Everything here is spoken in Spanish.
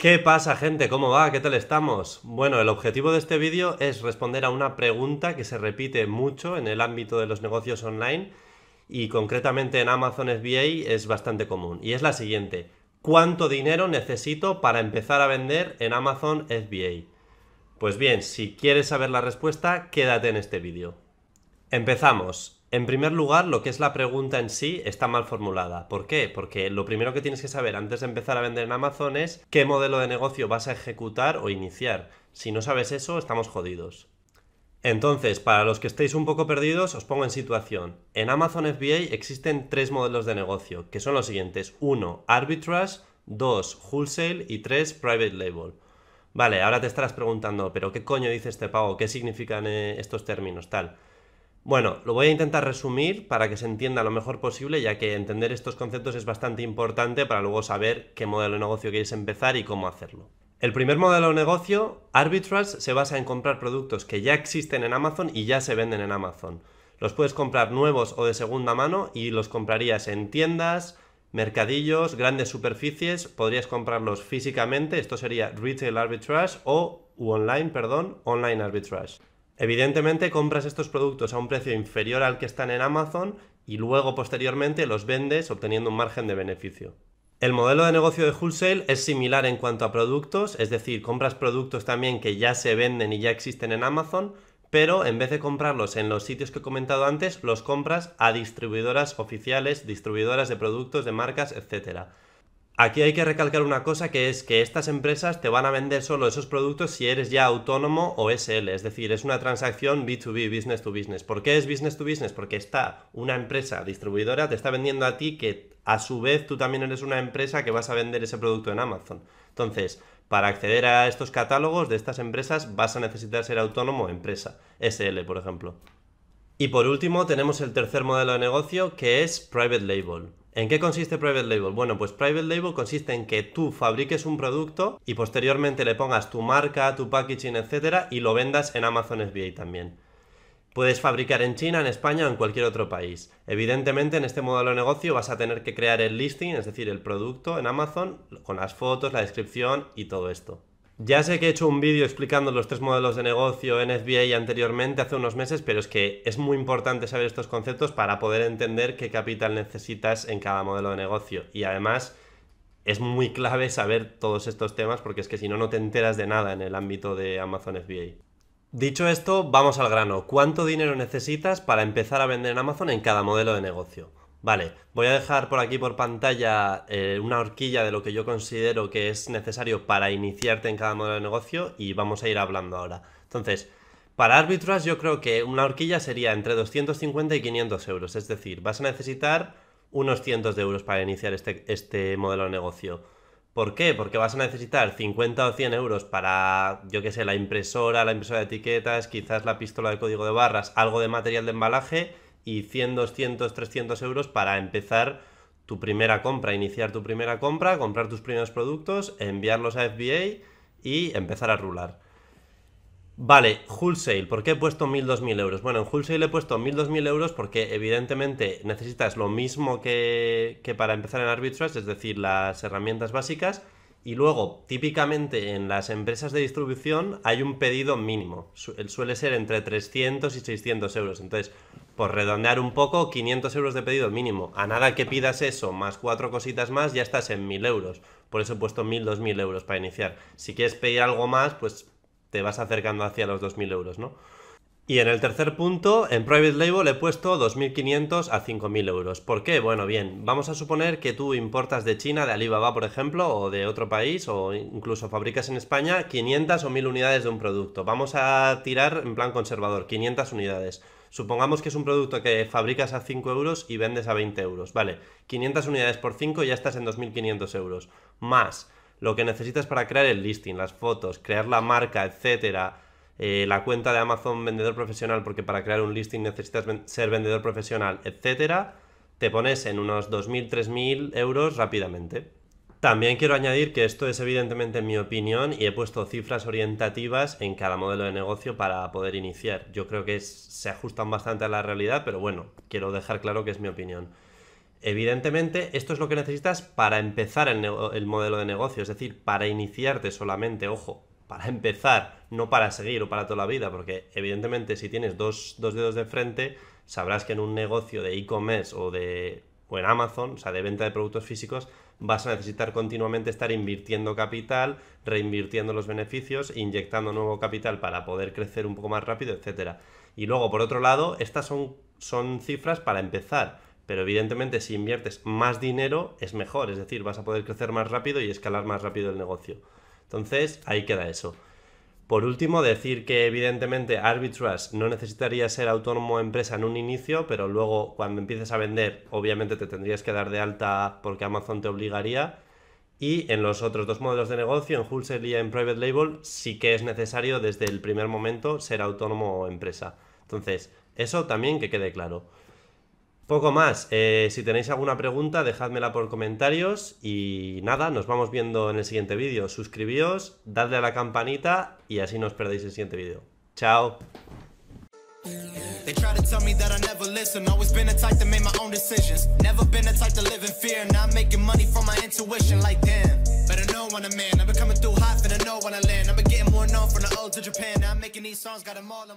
¿Qué pasa gente? ¿Cómo va? ¿Qué tal estamos? Bueno, el objetivo de este vídeo es responder a una pregunta que se repite mucho en el ámbito de los negocios online y concretamente en Amazon FBA es bastante común. Y es la siguiente. ¿Cuánto dinero necesito para empezar a vender en Amazon FBA? Pues bien, si quieres saber la respuesta, quédate en este vídeo. Empezamos. En primer lugar, lo que es la pregunta en sí está mal formulada. ¿Por qué? Porque lo primero que tienes que saber antes de empezar a vender en Amazon es qué modelo de negocio vas a ejecutar o iniciar. Si no sabes eso, estamos jodidos. Entonces, para los que estéis un poco perdidos, os pongo en situación. En Amazon FBA existen tres modelos de negocio, que son los siguientes. 1. Arbitrage, 2. Wholesale y 3. Private Label. Vale, ahora te estarás preguntando, pero ¿qué coño dice este pago? ¿Qué significan eh, estos términos? Tal. Bueno, lo voy a intentar resumir para que se entienda lo mejor posible, ya que entender estos conceptos es bastante importante para luego saber qué modelo de negocio queréis empezar y cómo hacerlo. El primer modelo de negocio, Arbitrage, se basa en comprar productos que ya existen en Amazon y ya se venden en Amazon. Los puedes comprar nuevos o de segunda mano y los comprarías en tiendas, mercadillos, grandes superficies, podrías comprarlos físicamente, esto sería Retail Arbitrage o online, perdón, Online Arbitrage. Evidentemente compras estos productos a un precio inferior al que están en Amazon y luego posteriormente los vendes obteniendo un margen de beneficio. El modelo de negocio de wholesale es similar en cuanto a productos, es decir, compras productos también que ya se venden y ya existen en Amazon, pero en vez de comprarlos en los sitios que he comentado antes, los compras a distribuidoras oficiales, distribuidoras de productos, de marcas, etc. Aquí hay que recalcar una cosa que es que estas empresas te van a vender solo esos productos si eres ya autónomo o SL, es decir, es una transacción B2B, business to business. ¿Por qué es business to business? Porque está una empresa distribuidora, te está vendiendo a ti que a su vez tú también eres una empresa que vas a vender ese producto en Amazon. Entonces, para acceder a estos catálogos de estas empresas vas a necesitar ser autónomo o empresa, SL por ejemplo. Y por último tenemos el tercer modelo de negocio que es Private Label. ¿En qué consiste Private Label? Bueno, pues Private Label consiste en que tú fabriques un producto y posteriormente le pongas tu marca, tu packaging, etcétera, y lo vendas en Amazon FBA también. Puedes fabricar en China, en España o en cualquier otro país. Evidentemente, en este modelo de negocio vas a tener que crear el listing, es decir, el producto en Amazon, con las fotos, la descripción y todo esto. Ya sé que he hecho un vídeo explicando los tres modelos de negocio en FBA anteriormente, hace unos meses, pero es que es muy importante saber estos conceptos para poder entender qué capital necesitas en cada modelo de negocio. Y además es muy clave saber todos estos temas porque es que si no, no te enteras de nada en el ámbito de Amazon FBA. Dicho esto, vamos al grano. ¿Cuánto dinero necesitas para empezar a vender en Amazon en cada modelo de negocio? Vale, voy a dejar por aquí por pantalla eh, una horquilla de lo que yo considero que es necesario para iniciarte en cada modelo de negocio y vamos a ir hablando ahora. Entonces, para Arbitrage yo creo que una horquilla sería entre 250 y 500 euros, es decir, vas a necesitar unos cientos de euros para iniciar este, este modelo de negocio. ¿Por qué? Porque vas a necesitar 50 o 100 euros para, yo qué sé, la impresora, la impresora de etiquetas, quizás la pistola de código de barras, algo de material de embalaje y 100, 200, 300 euros para empezar tu primera compra, iniciar tu primera compra, comprar tus primeros productos, enviarlos a FBA y empezar a rular. Vale, wholesale, ¿por qué he puesto 1000, 2000 euros? Bueno, en wholesale he puesto 1000, 2000 euros porque evidentemente necesitas lo mismo que, que para empezar en arbitrage, es decir, las herramientas básicas, y luego, típicamente en las empresas de distribución hay un pedido mínimo. Suele ser entre 300 y 600 euros. Entonces, por redondear un poco, 500 euros de pedido mínimo. A nada que pidas eso, más cuatro cositas más, ya estás en 1000 euros. Por eso he puesto 1000, 2000 euros para iniciar. Si quieres pedir algo más, pues te vas acercando hacia los 2000 euros, ¿no? Y en el tercer punto, en Private Label he puesto 2.500 a 5.000 euros. ¿Por qué? Bueno, bien, vamos a suponer que tú importas de China, de Alibaba, por ejemplo, o de otro país, o incluso fabricas en España 500 o 1.000 unidades de un producto. Vamos a tirar en plan conservador, 500 unidades. Supongamos que es un producto que fabricas a 5 euros y vendes a 20 euros. Vale, 500 unidades por 5 y ya estás en 2.500 euros. Más lo que necesitas para crear el listing, las fotos, crear la marca, etcétera eh, la cuenta de Amazon vendedor profesional, porque para crear un listing necesitas ser vendedor profesional, etcétera, te pones en unos 2.000, 3.000 euros rápidamente. También quiero añadir que esto es evidentemente mi opinión y he puesto cifras orientativas en cada modelo de negocio para poder iniciar. Yo creo que se ajustan bastante a la realidad, pero bueno, quiero dejar claro que es mi opinión. Evidentemente, esto es lo que necesitas para empezar el, el, modelo de negocio, es decir, para iniciarte solamente, ojo, para empezar, no para seguir o para toda la vida, porque evidentemente si tienes dos, dos dedos de frente, sabrás que en un negocio de e-commerce o de o en Amazon, o sea, de venta de productos físicos, vas a necesitar continuamente estar invirtiendo capital, reinvirtiendo los beneficios, inyectando nuevo capital para poder crecer un poco más rápido, etcétera. Y luego, por otro lado, estas son, son cifras para empezar, pero evidentemente si inviertes más dinero es mejor, es decir, vas a poder crecer más rápido y escalar más rápido el negocio. Entonces, ahí queda eso. Por último, decir que evidentemente Arbitrage no necesitaría ser autónomo empresa en un inicio, pero luego cuando empieces a vender, obviamente te tendrías que dar de alta porque Amazon te obligaría. Y en los otros dos modelos de negocio, en wholesale y en private label, sí que es necesario desde el primer momento ser autónomo o empresa. Entonces, eso también que quede claro. Poco más, eh, si tenéis alguna pregunta dejádmela por comentarios y nada, nos vamos viendo en el siguiente vídeo. Suscribíos, dadle a la campanita y así no os perdéis el siguiente vídeo. Chao. They try to tell me that I never listen. Been type my own decisions. Never been type to live in fear. Not making money from my intuition. Like know when I'm coming through hot, know when I land. More known the old Japan. I'm making these songs, got them all my